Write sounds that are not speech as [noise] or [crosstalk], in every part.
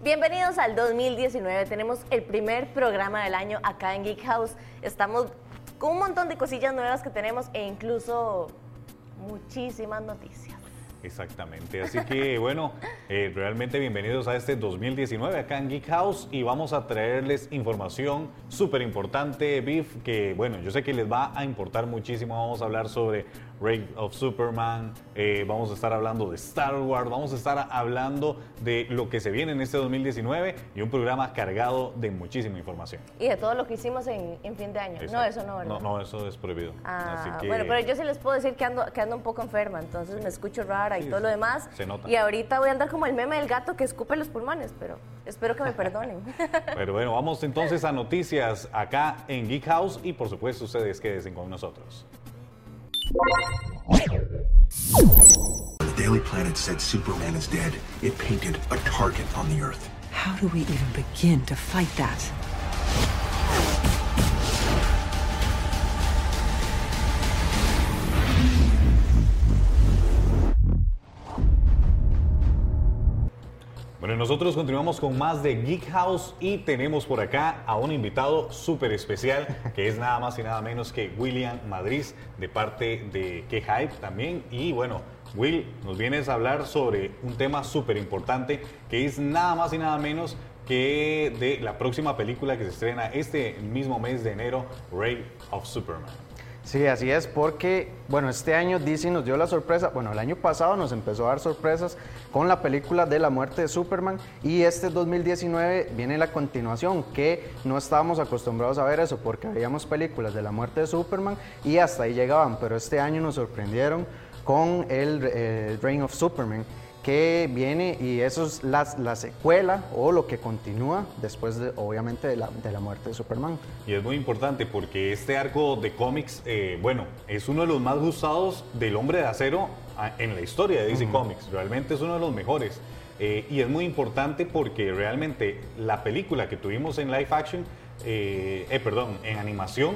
Bienvenidos al 2019. Tenemos el primer programa del año acá en Geek House. Estamos con un montón de cosillas nuevas que tenemos e incluso muchísimas noticias. Exactamente, así que [laughs] bueno, eh, realmente bienvenidos a este 2019 acá en Geek House y vamos a traerles información súper importante, Biff, que bueno, yo sé que les va a importar muchísimo, vamos a hablar sobre Reign of Superman, eh, vamos a estar hablando de Star Wars, vamos a estar hablando de lo que se viene en este 2019 y un programa cargado de muchísima información. Y de todo lo que hicimos en, fin de año. No, eso no, ¿verdad? No, no, eso es prohibido. Ah, bueno, pero yo sí les puedo decir que ando, que ando un poco enferma, entonces me escucho rara y todo lo demás. Se nota. Y ahorita voy a andar como el meme del gato que escupe los pulmones, pero espero que me perdonen. [laughs] pero bueno, vamos entonces a noticias acá en Geek House y por supuesto ustedes quédense con nosotros. The Daily Planet said Superman is dead. It painted a target on the Earth. How do we even begin to fight that? Bueno, nosotros continuamos con más de Geek House y tenemos por acá a un invitado súper especial que es nada más y nada menos que William Madrid de parte de K-Hype también. Y bueno, Will, nos vienes a hablar sobre un tema súper importante que es nada más y nada menos que de la próxima película que se estrena este mismo mes de enero, Ray of Superman. Sí, así es, porque, bueno, este año DC nos dio la sorpresa, bueno, el año pasado nos empezó a dar sorpresas con la película de la muerte de Superman y este 2019 viene la continuación, que no estábamos acostumbrados a ver eso, porque veíamos películas de la muerte de Superman y hasta ahí llegaban, pero este año nos sorprendieron con el, el Reign of Superman que viene y eso es la, la, secuela o lo que continúa después, de, obviamente, de la, de la, muerte de Superman. Y es muy importante porque este arco de cómics, eh, bueno, es uno de los más gustados del hombre de acero en la historia de DC uh -huh. Comics. Realmente es uno de los mejores. Eh, y es muy importante porque realmente la película que tuvimos en live action, eh, eh perdón, en animación,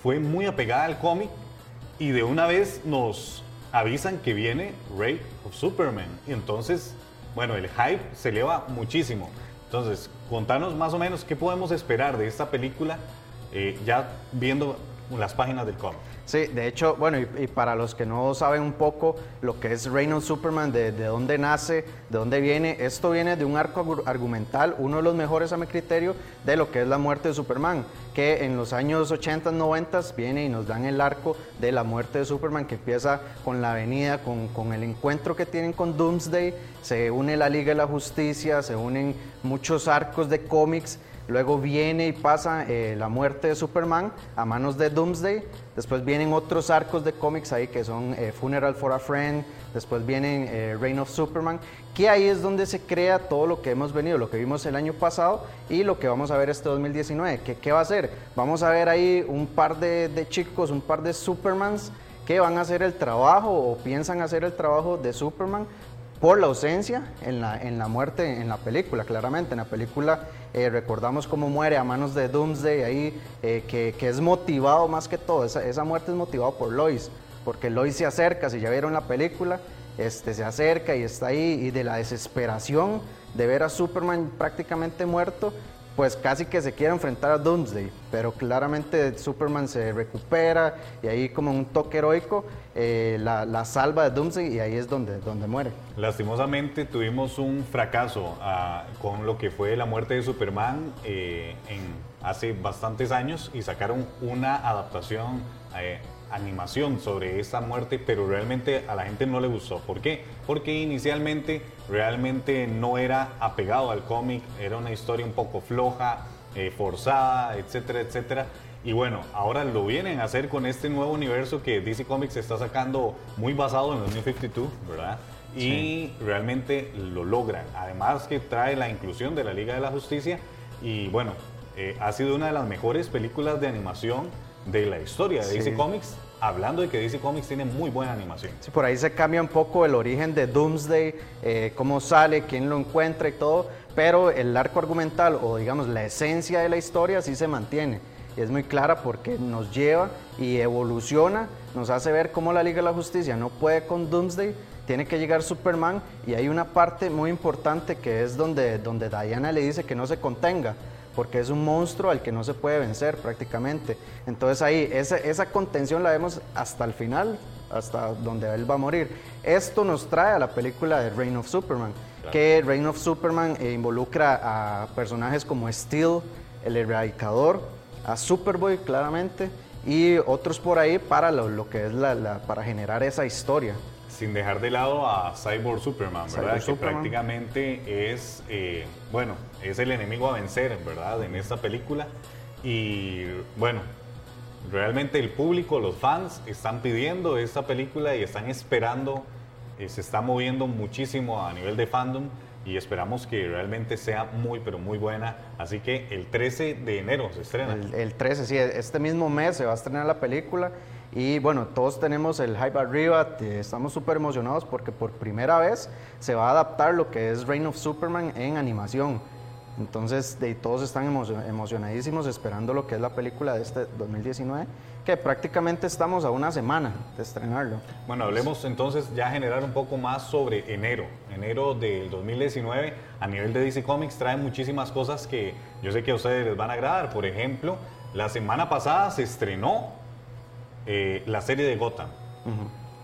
fue muy apegada al cómic y de una vez nos avisan que viene Ray Superman. Y entonces, bueno, el hype se eleva muchísimo. Entonces, contanos más o menos qué podemos esperar de esta película eh, ya viendo las páginas del cómic. Sí, de hecho, bueno, y, para los que no saben un poco lo que es Reign of Superman, de, de, dónde nace, de dónde viene, esto viene de un arco argumental, uno de los mejores a mi criterio, de lo que es la muerte de Superman, que en los años 80, 90 viene y nos dan el arco de la muerte de Superman, que empieza con la venida, con, con el encuentro que tienen con Doomsday, se une la Liga de la Justicia, se unen muchos arcos de cómics, Luego viene y pasa eh, la muerte de Superman a manos de Doomsday. Después vienen otros arcos de cómics ahí que son eh, Funeral for a Friend. Después vienen eh, Reign of Superman. Que ahí es donde se crea todo lo que hemos venido, lo que vimos el año pasado y lo que vamos a ver este 2019. ¿Qué, qué va a ser? Vamos a ver ahí un par de, de chicos, un par de Supermans que van a hacer el trabajo o piensan hacer el trabajo de Superman por la ausencia en la, en la muerte en la película, claramente. En la película eh, recordamos cómo muere a manos de Doomsday ahí, eh, que, que, es motivado más que todo, esa, esa muerte es motivada por Lois, porque Lois se acerca, si ya vieron la película, este, se acerca y está ahí, y de la desesperación de ver a Superman prácticamente muerto, pues casi que se quiere enfrentar a Doomsday, pero claramente Superman se recupera y ahí como un toque heroico eh, la, salva de Doomsday y ahí es donde, donde muere. Lastimosamente tuvimos un fracaso uh, con lo que fue la muerte de Superman eh, hace bastantes años y sacaron una adaptación eh, animación sobre esa muerte, pero realmente a la gente no le gustó. ¿Por qué? Porque inicialmente realmente no era apegado al cómic, era una historia un poco floja, eh, forzada, etcétera, etcétera. Y bueno, ahora lo vienen a hacer con este nuevo universo que DC Comics está sacando muy basado en los New 52, ¿verdad? Y sí. realmente lo logran. Además que trae la inclusión de la Liga de la Justicia y bueno, eh, ha sido una de las mejores películas de animación de la historia de sí. DC Comics, hablando de que DC Comics tiene muy buena animación. Sí, por ahí se cambia un poco el origen de Doomsday, eh, cómo sale, quién lo encuentra y todo, pero el arco argumental o digamos la esencia de la historia sí se mantiene. Y es muy clara porque nos lleva y evoluciona, nos hace ver cómo la Liga de la Justicia no puede con Doomsday, tiene que llegar Superman y hay una parte muy importante que es donde, donde Diana le dice que no se contenga, porque es un monstruo al que no se puede vencer prácticamente. Entonces ahí esa, esa contención la vemos hasta el final, hasta donde él va a morir. Esto nos trae a la película de Reign of Superman, que Reign of Superman eh, involucra a personajes como Steel, el erradicador, a Superboy claramente y otros por ahí para lo, lo que es la, la- para generar esa historia. Sin dejar de lado a Cyborg Superman, ¿verdad? Cyborg que Superman. prácticamente es, eh, bueno, es el enemigo a vencer, ¿verdad? En esta película. Y bueno, realmente el público, los fans, están pidiendo esta película y están esperando, eh, se está moviendo muchísimo a nivel de fandom y esperamos que realmente sea muy, pero muy buena. Así que el 13 de enero se estrena. El, el 13, sí, este mismo mes se va a estrenar la película y bueno, todos tenemos el hype arriba, estamos súper emocionados porque por primera vez se va a adaptar lo que es Reign of Superman en animación. Entonces, de, todos están emo- emocionadísimos esperando lo que es la película de este 2019, que prácticamente estamos a una semana de estrenarlo. Bueno, hablemos entonces ya generar un poco más sobre enero. Enero del 2019 a nivel de DC Comics trae muchísimas cosas que yo sé que a ustedes les van a agradar. Por ejemplo, la semana pasada se estrenó eh, la serie de Gotham.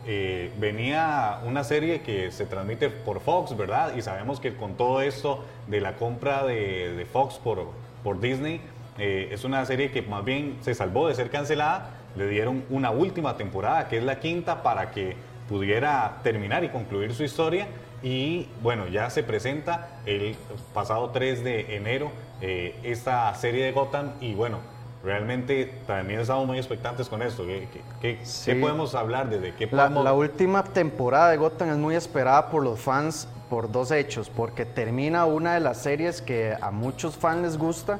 Eh, venía una serie que se transmite por Fox, ¿verdad? Y sabemos que con todo esto de la compra de, de Fox por, por Disney, eh, es una serie que más bien se salvó de ser cancelada. Le dieron una última temporada, que es la quinta, para que pudiera terminar y concluir su historia. Y bueno, ya se presenta el pasado 3 de enero eh, esta serie de Gotham. Y bueno, realmente también estamos muy expectantes con esto. ¿Qué, qué- Sí. qué podemos hablar? ¿Desde qué La, podemos...? la última temporada de Gotham es muy esperada por los fans por dos hechos, porque termina una de las series que a muchos fans les gusta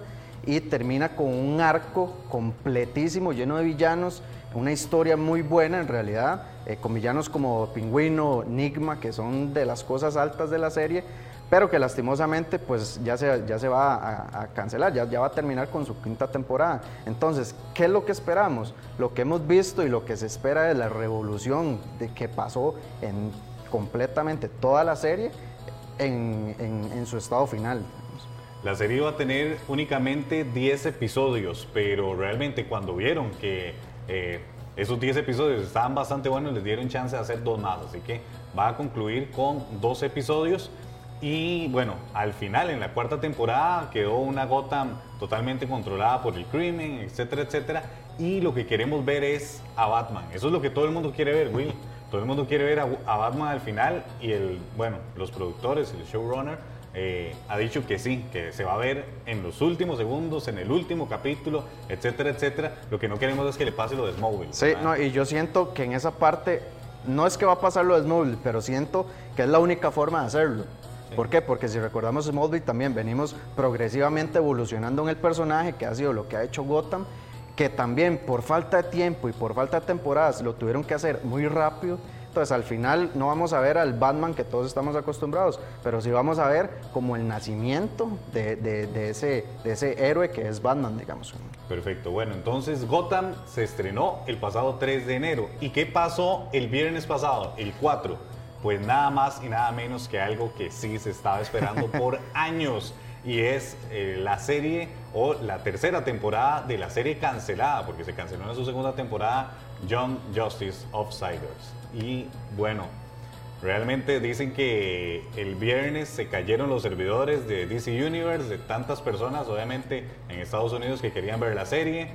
y termina con un arco completísimo, lleno de villanos, una historia muy buena en realidad, eh, con villanos como Pingüino, Nigma, que son de las cosas altas de la serie, pero que lastimosamente pues ya se, ya se va a, a cancelar, ya, ya va a terminar con su quinta temporada. Entonces, ¿qué es lo que esperamos? Lo que hemos visto y lo que se espera de la revolución de que pasó en completamente toda la serie en, en- en su estado final. La serie iba a tener únicamente 10 episodios, pero realmente cuando vieron que eh, esos 10 episodios estaban bastante buenos, les dieron chance de hacer dos más. Así que va a concluir con dos episodios. Y bueno, al final, en la cuarta temporada, quedó una Gotham totalmente controlada por el crimen, etcétera, etcétera. Y lo que queremos ver es a Batman. Eso es lo que todo el mundo quiere ver, Will. Todo el mundo quiere ver a, a Batman al final. Y el, bueno, los productores, el showrunner, eh, ha dicho que sí, que se va a ver en los últimos segundos, en el último capítulo, etcétera, etcétera. Lo que no queremos es que le pase lo de Smallville. Sí, ¿verdad? no, y yo siento que en esa parte, no es que va a pasar lo de Smallville, pero siento que es la única forma de hacerlo. ¿Por qué? Porque si recordamos Smallville también venimos progresivamente evolucionando en el personaje, que ha sido lo que ha hecho Gotham, que también por falta de tiempo y por falta de temporadas lo tuvieron que hacer muy rápido. Entonces al final no vamos a ver al Batman que todos estamos acostumbrados, pero sí vamos a ver como el nacimiento de, de- de ese, de ese héroe que es Batman, digamos. Perfecto, bueno, entonces Gotham se estrenó el pasado 3 de enero. ¿Y qué pasó el viernes pasado, el 4? Pues nada más y nada menos que algo que sí se estaba esperando [laughs] por años. Y es eh, la serie o la tercera temporada de la serie cancelada, porque se canceló en su segunda temporada, Young Justice Outsiders. Y bueno, Realmente dicen que el viernes se cayeron los servidores de DC Universe, de tantas personas, obviamente, en Estados Unidos que querían ver la serie,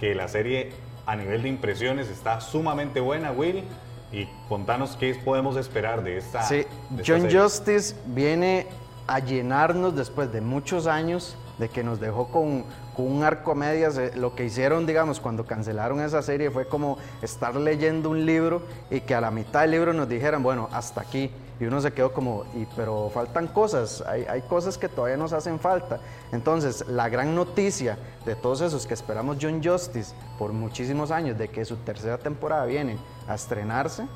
que la serie a nivel de impresiones está sumamente buena, Will, y contanos qué podemos esperar de esta, Sí, de esta John serie. Justice viene a llenarnos después de muchos años de que nos dejó con, con un arco a medias. Lo que hicieron, digamos, cuando cancelaron esa serie fue como estar leyendo un libro y que a la mitad del libro nos dijeran, bueno, hasta aquí. Y uno se quedó como, y, pero faltan cosas, hay, hay cosas que todavía nos hacen falta. Entonces, la gran noticia de todos esos que esperamos John Justice por muchísimos años, de que su tercera temporada viene a estrenarse,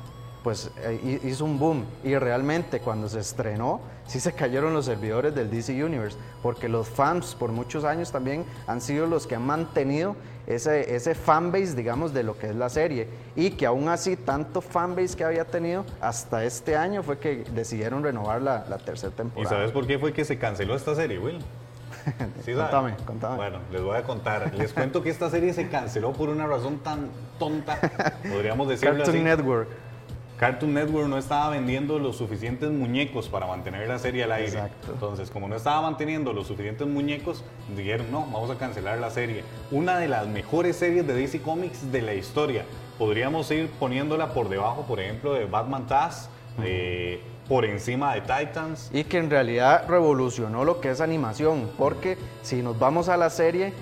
pues eh, hi- hizo un boom. Y realmente cuando se estrenó, sí se cayeron los servidores del DC Universe, porque los fans por muchos años también han sido los que han mantenido ese, ese fanbase, digamos, de lo que es la serie. Y que aún así, tanto fanbase que había tenido, hasta este año fue que decidieron renovar la, la tercera ¿Y temporada. sabes por qué fue que se canceló esta serie, Will? [laughs] ¿Sí? Contame, contame. Bueno, les voy a contar. Les cuento que esta serie se canceló por una razón tan tonta, [laughs] podríamos decirlo Cartoon así. Network. Cartoon Network no estaba vendiendo los suficientes muñecos para mantener la serie al aire. Exacto. Entonces, como no estaba manteniendo los suficientes muñecos, dijeron, no, vamos a cancelar la serie. Una de las mejores series de DC Comics de la historia. Podríamos ir poniéndola por debajo, por ejemplo, de Batman Taz, eh, por encima de Titans. Y que en realidad revolucionó lo que es animación, porque si nos vamos a la serie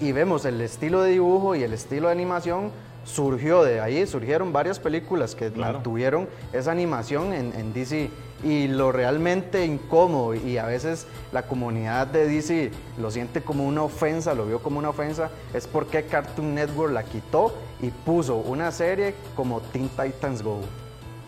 y vemos el estilo de dibujo y el estilo de animación, surgió de ahí, surgieron varias películas que Claro. tuvieron esa animación en, en DC. Y lo realmente incómodo y a veces la comunidad de DC lo siente como una ofensa, lo vio como una ofensa, es porque Cartoon Network la quitó y puso una serie como Teen Titans Go.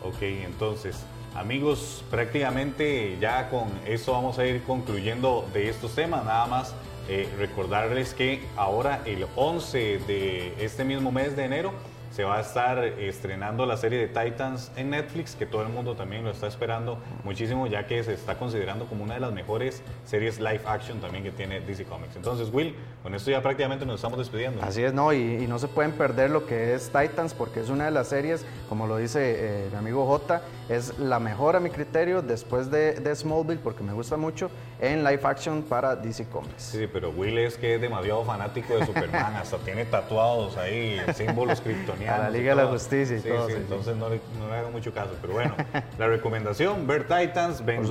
Ok, entonces, amigos, prácticamente ya con esto vamos a ir concluyendo de estos temas. Nada más eh, recordarles que ahora el 11 de este mismo mes de enero se va a estar estrenando la serie de Titans en Netflix, que todo el mundo también lo está esperando muchísimo, ya que se está considerando como una de las mejores series live action también que tiene DC Comics. Entonces, Will, con esto ya prácticamente nos estamos despidiendo. Así es, ¿no? Y, no se pueden perder lo que es Titans porque es una de las series, como lo dice eh, mi amigo J, es la mejor a mi criterio después de, de Smallville porque me gusta mucho en live action para DC Comics. Sí, pero Will es que es demasiado fanático de Superman, [laughs] hasta tiene tatuados ahí símbolos kryptonianos. A la Liga de la. Justicia y Sí, todo, sí, entonces no le, no le hago mucho caso. Pero bueno, [laughs] la recomendación, ver Titans, ver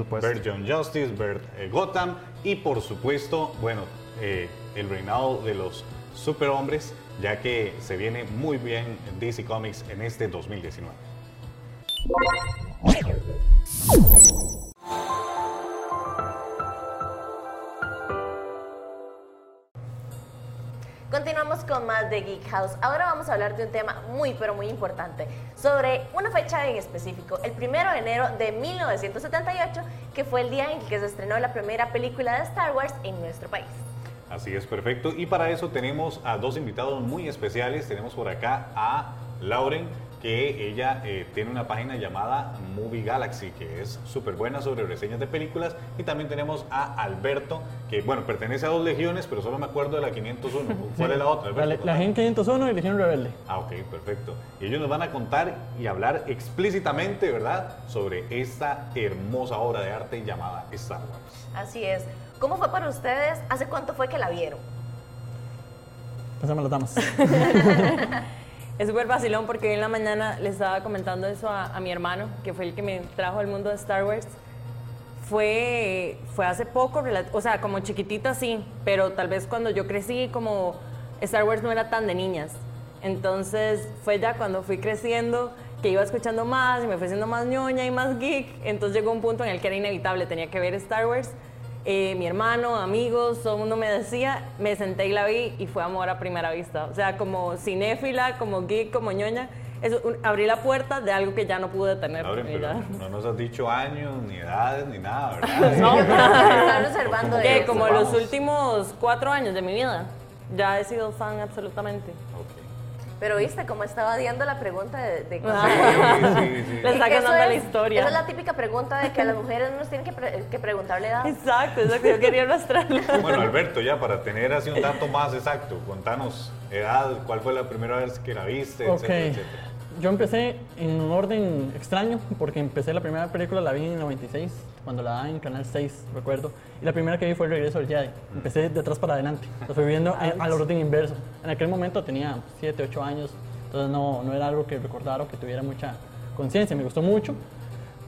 John Justice, ver eh, Gotham y por supuesto, bueno, eh, el reinado de los superhombres, ya que se viene muy bien DC Comics en este 2019. Continuamos con más de Geek House. Ahora vamos a hablar de un tema muy, pero muy importante. Sobre una fecha en específico, el primero de enero de 1978, que fue el día en que se estrenó la primera película de Star Wars en nuestro país. Así es, perfecto. Y para eso tenemos a dos invitados muy especiales. Tenemos por acá a Lauren, que ella eh, tiene una página llamada Movie Galaxy, que es súper buena sobre reseñas de películas. Y también tenemos a Alberto, que bueno, pertenece a dos legiones, pero solo me acuerdo de la 501. [laughs] ¿Cuál es la otra, La, Alberto? la Gen 501 y Legión Rebelde. Ah, ok, perfecto. Y ellos nos van a contar y hablar explícitamente, ¿verdad?, sobre esta hermosa obra de arte llamada Star Wars. Así es. ¿Cómo fue para ustedes? ¿Hace cuánto fue que la vieron? Pensamos las damas. [laughs] Es súper vacilón porque hoy en la mañana le estaba comentando eso a, mi hermano, que fue el que me trajo al mundo de Star Wars. Fue, fue hace poco, o sea, como chiquitita sí, pero tal vez cuando yo crecí, como Star Wars no era tan de niñas. Entonces fue ya cuando fui creciendo que iba escuchando más y me fui haciendo más ñoña y más geek. Entonces llegó un punto en el que era inevitable, tenía que ver Star Wars. Eh, mi hermano, amigos, todo el mundo me decía, me senté y la vi y fue amor a primera vista. O sea, como cinéfila, como geek, como ñoña, eso, un- abrí la puerta de algo que ya no pude tener. Y pero no nos has dicho años, ni edades, ni nada, ¿verdad? [laughs] No, Están observando que eso. como los últimos cuatro años de mi vida, ya he sido fan absolutamente. Ok. Pero viste cómo estaba odiando la pregunta de, de Ah. Sí, sí, sí. Le está Que contando la es- historia. Esa es la típica pregunta de que a las mujeres no nos tienen que, pre- que preguntarle edad. Exacto, exacto, yo quería arrastrarlo. [laughs] Bueno, Alberto, ya para tener así un dato más exacto, contanos edad, cuál fue la primera vez que la viste, ok. etcétera, etcétera. Yo empecé en un orden extraño, porque empecé la primera película, la vi en el 96, cuando la daban en Canal 6, recuerdo. Y la primera que vi fue El Regreso del Jedi. Empecé de atrás para adelante. Lo fui viendo en- al orden inverso. En aquel momento tenía 7, 8 años, entonces no, no era algo que recordara o que tuviera mucha conciencia. Me gustó mucho,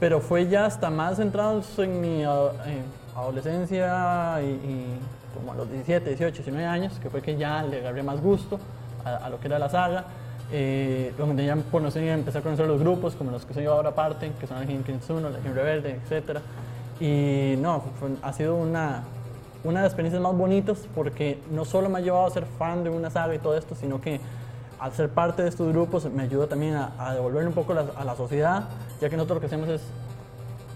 pero fue ya hasta más centrados en mi eh, adolescencia y, y como a los 17, 18, 19 años, que fue que ya le agarré más gusto a, a lo que era la saga. Eh, donde ya conocí, empecé a conocer los grupos, como los que soy ahora parte, que son la Legión 501, la Legión Rebelde, etc. Y no, fue- ha sido una, una de las experiencias más bonitas porque no solo me ha llevado a ser fan de una saga y todo esto, sino que al ser parte de estos grupos me ayuda también a, a devolverle un poco la- a la sociedad, ya que nosotros lo que hacemos es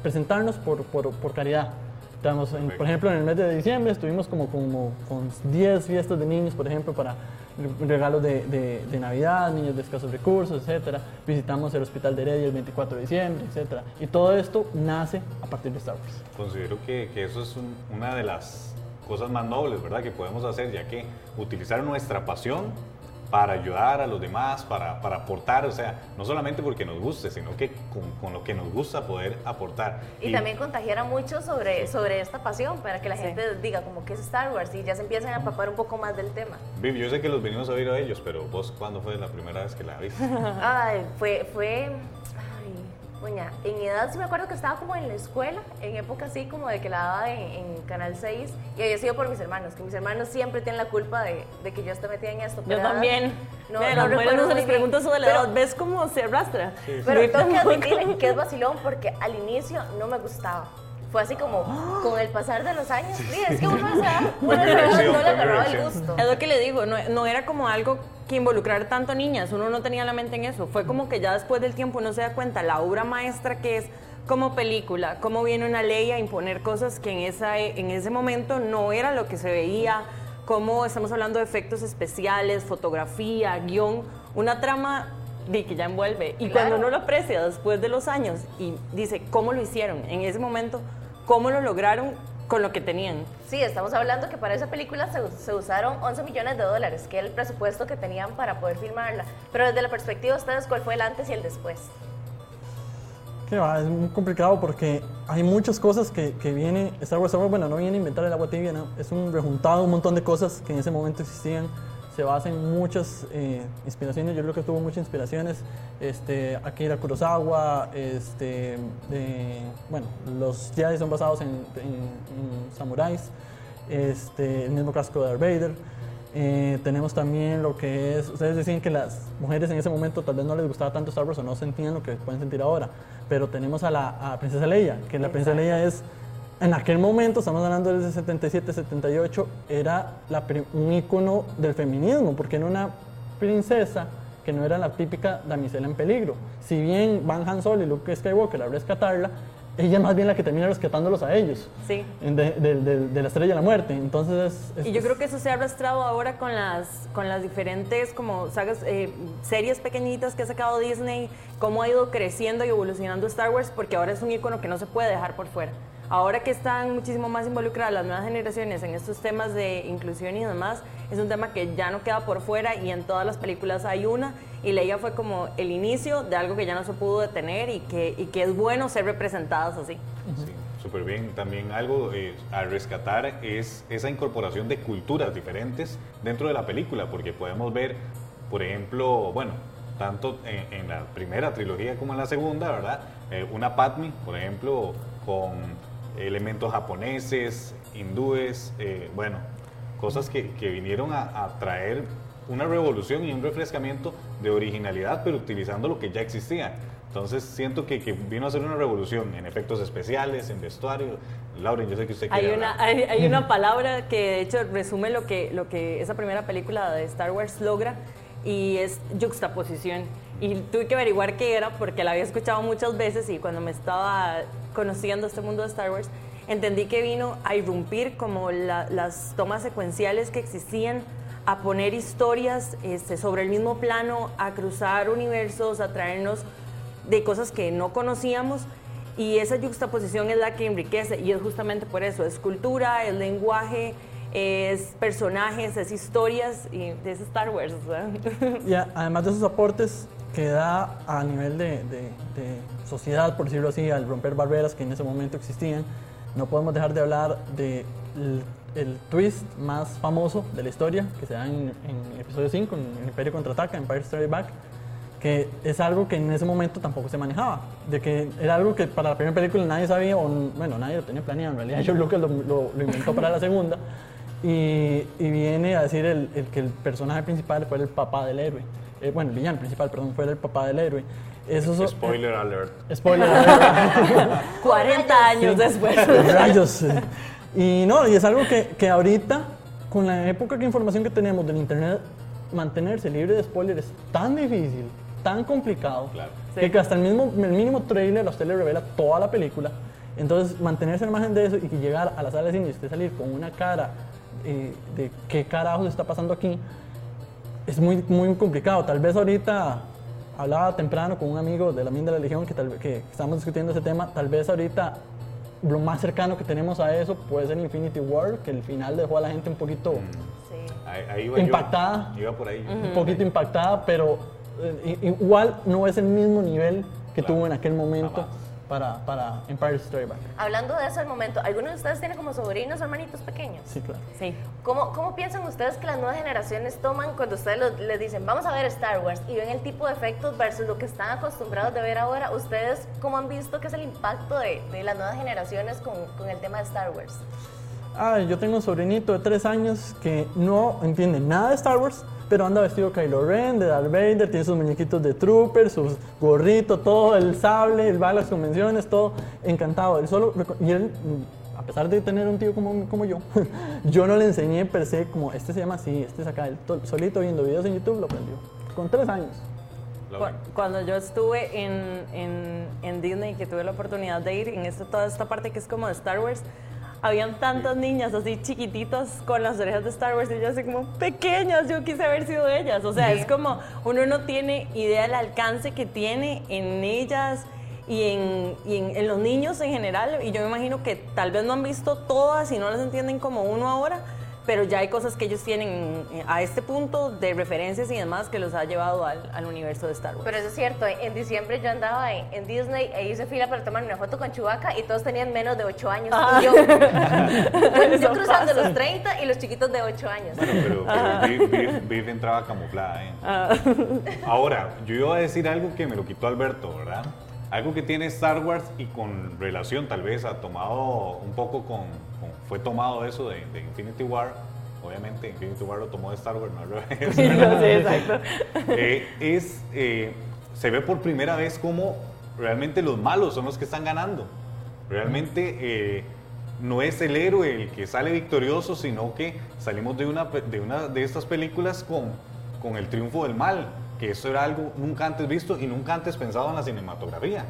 presentarnos por, por, por caridad. Estamos en- por ejemplo, en el mes de diciembre estuvimos como, como con 10 fiestas de niños, por ejemplo, para regalos de, de- Navidad, niños de escasos recursos, etcétera. Visitamos el Hospital de Heredia el 24 de diciembre, etcétera. Y todo esto nace a partir de Star Wars. Considero que, que eso es un- una de las cosas más nobles, ¿verdad? Que podemos hacer, ya que utilizar nuestra pasión para ayudar a los demás, para, para aportar, o sea, no solamente porque nos guste, sino que con, con lo que nos gusta poder aportar. Y, también contagiar a muchos sobre, sobre esta pasión para que la gente diga como que es Star Wars y ya se empiecen a empapar un poco más del tema. Viv, yo sé que los venimos a oír a ellos, pero vos, ¿cuándo fue la primera vez que la viste? [laughs] Ay, fue, fue, doña, en mi edad sí me acuerdo que estaba como en la escuela, en época así como de que la daba en, en Canal 6 y había sido por mis hermanos, que mis hermanos siempre tienen la culpa de, de que yo esté metida en esto. Yo también. No, Ve, no las no se les pregunta eso de la Pero- edad. ¿Ves cómo se arrastra? Pero Sí. tengo que admitir que es vacilón porque al inicio no me gustaba. Fue así como con el pasar de los años. Sí, es que uno a esa edad, uno verdad reacción, no le agarraba el gusto. Es lo que le digo, no, no era como algo que involucrar tanto niñas, uno no tenía la mente en eso. Fue como que ya después del tiempo uno se da cuenta la obra maestra que es como película, cómo viene una ley a imponer cosas que en, esa, en ese momento no era lo que se veía, cómo estamos hablando de efectos especiales, fotografía, guion, una trama de que ya envuelve. Y Claro. cuando uno lo aprecia después de los años y dice cómo lo hicieron en ese momento, cómo lo lograron con lo que tenían. Sí, estamos hablando que para esa película se, se usaron 11 millones de dólares, que era el presupuesto que tenían para poder filmarla. Pero desde la perspectiva de ustedes, ¿cuál fue el antes y el después? Que va, es muy complicado porque hay muchas cosas que, que viene Star Wars. Bueno, no viene a inventar el agua tibia, ¿no? es un rejuntado de un montón de cosas que en ese momento existían. Se basa en muchas eh, inspiraciones. Yo creo que tuvo muchas inspiraciones. Este, Akira Kurosawa, este, bueno, los Jedi son basados en, en- en samuráis. Este, el mismo casco de Darth Vader. Eh, tenemos también lo que es, ustedes decían que las mujeres en ese momento tal vez no les gustaba tanto Star Wars o no sentían lo que pueden sentir ahora, pero tenemos a la a Princesa Leia, que la Princesa Leia es, en aquel momento, estamos hablando desde 77, 78, era la un ícono del feminismo, porque era una princesa que no era la típica damisela en peligro. Si bien Van Han Solo y Luke Skywalker a rescatarla, ella es más bien la que termina rescatándolos a ellos. Sí. De, de- de- de la estrella de la muerte. Entonces es- es- Y yo creo que eso se ha arrastrado ahora con las, con las diferentes como sagas, eh, series pequeñitas que ha sacado Disney, cómo ha ido creciendo y evolucionando Star Wars, porque ahora es un icono que no se puede dejar por fuera. Ahora que están muchísimo más involucradas las nuevas generaciones en estos temas de inclusión y demás, es un tema que ya no queda por fuera y en todas las películas hay una. Y Leia fue como el inicio de algo que ya no se pudo detener y que, es bueno ser representadas así. Sí, súper bien. También algo eh, a rescatar es esa incorporación de culturas diferentes dentro de la película, porque podemos ver, por ejemplo, bueno, tanto en, en la primera trilogía como en la segunda, ¿verdad? Eh, una Padme, por ejemplo, con elementos japoneses, hindúes, eh, bueno, cosas que, que vinieron a, a traer una revolución y un refrescamiento de originalidad, pero utilizando lo que ya existía. Entonces siento que, que vino a ser una revolución en efectos especiales, en vestuario. Lauren, yo sé que usted quiere Hay una, hay [laughs] una palabra que de hecho resume lo que, lo que esa primera película de Star Wars logra y es juxtaposición. Y tuve que averiguar qué era porque la había escuchado muchas veces y cuando me estaba conociendo este mundo de Star Wars, entendí que vino a irrumpir como la- las tomas secuenciales que existían, a poner historias este, sobre el mismo plano, a cruzar universos, a traernos de cosas que no conocíamos. Y esa juxtaposición es la que enriquece y es justamente por eso, es cultura, es lenguaje, es personajes, es historias y es Star Wars. ¿verdad? [laughs] Y a- además de esos aportes que da a nivel de, de- de sociedad, por decirlo así, al romper barreras que en ese momento existían, no podemos dejar de hablar de el, el twist más famoso de la historia, que se da en, en el episodio 5, en el Imperio Contraataca, Empire Strikes Back, que es algo que en ese momento tampoco se manejaba, de que era algo que para la primera película nadie sabía, o bueno, nadie lo tenía planeado, en realidad George Lucas lo, lo- lo inventó para la segunda, [laughs] y, y viene a decir el, el que el personaje principal fuera el papá del héroe, Eh, bueno, el villano principal, perdón, fuera el papá del héroe. Eso so- Spoiler alert. spoiler. [laughs] alert. 40 años después. Rayos. Y no, y es algo que, que ahorita, con la época de información que tenemos del internet, mantenerse libre de spoilers es tan difícil, tan complicado, Claro. que que hasta el, mismo, el mínimo trailer a usted le revela toda la película. Entonces, mantenerse al margen de eso y que llegar a la sala de cine y usted salir con una cara eh, de qué carajos está pasando aquí, es muy, muy complicado. Tal vez ahorita hablaba temprano con un amigo de la Min de la Legión que, tal, que estamos discutiendo ese tema. Tal vez ahorita lo más cercano que tenemos a eso puede ser Infinity War, que el final dejó a la gente un poquito, Sí. Ahí, ahí iba yo. Impactada. Iba por ahí. un poquito impactada, pero eh, igual no es el mismo nivel que Claro. tuvo en aquel momento Jamás. Para, para Empire Story Back. Hablando de eso al momento, ¿algunos de ustedes tienen como sobrinos o hermanitos pequeños? Sí, claro. Sí. ¿Cómo, ¿Cómo piensan ustedes que las nuevas generaciones toman cuando ustedes lo- les dicen, vamos a ver Star Wars y ven el tipo de efectos versus lo que están acostumbrados de ver ahora? ¿Ustedes cómo han visto que es el impacto de, de las nuevas generaciones con, con el tema de Star Wars? Ah, yo tengo un sobrinito de tres años que no entiende nada de Star Wars, pero anda vestido Kylo Ren, de Darth Vader, tiene sus muñequitos de Trooper, sus gorritos, todo, el sable, él va a las convenciones, todo encantado. Él solo, y él, mm, a pesar de tener un tío como, como yo, [laughs] yo no le enseñé per se como, este se llama así, este es acá, él to- solito viendo videos en YouTube lo aprendió, con tres años. Cuando yo estuve en, en, en Disney, que tuve la oportunidad de ir en esta, toda esta parte que es como de Star Wars, habían tantas niñas así chiquititas con las orejas de Star Wars y yo así como pequeñas, yo quise haber sido ellas. O sea, es como uno no tiene idea del alcance que tiene en ellas y, en, y en, en los niños en general. Y yo me imagino que tal vez no han visto todas y no las entienden como uno ahora. Pero ya hay cosas que ellos tienen eh, a este punto de referencias y demás que los ha llevado al, al universo de Star Wars. Pero eso es cierto, en diciembre yo andaba en, en Disney e hice fila para tomar una foto con Chewbacca y todos tenían menos de 8 años. Y yo, [laughs] yo cruzando pasa. los 30 y los chiquitos de 8 años. Bueno, pero, [laughs] pero Viv, Viv- Viv entraba camuflada. ¿eh? Ahora, yo iba a decir algo que me lo quitó Alberto, ¿verdad? Algo que tiene Star Wars y con relación tal vez ha tomado un poco con, con- fue tomado eso de, de Infinity War. Obviamente Infinity War lo tomó de Star Wars, no al revés. [laughs] Sí, exacto. [laughs] Eh, es, eh, se ve por primera vez cómo realmente los malos son los que están ganando. Realmente eh, no es el héroe el que sale victorioso, sino que salimos de una, de una de estas películas con, con el triunfo del mal, que eso era algo nunca antes visto y nunca antes pensado en la cinematografía,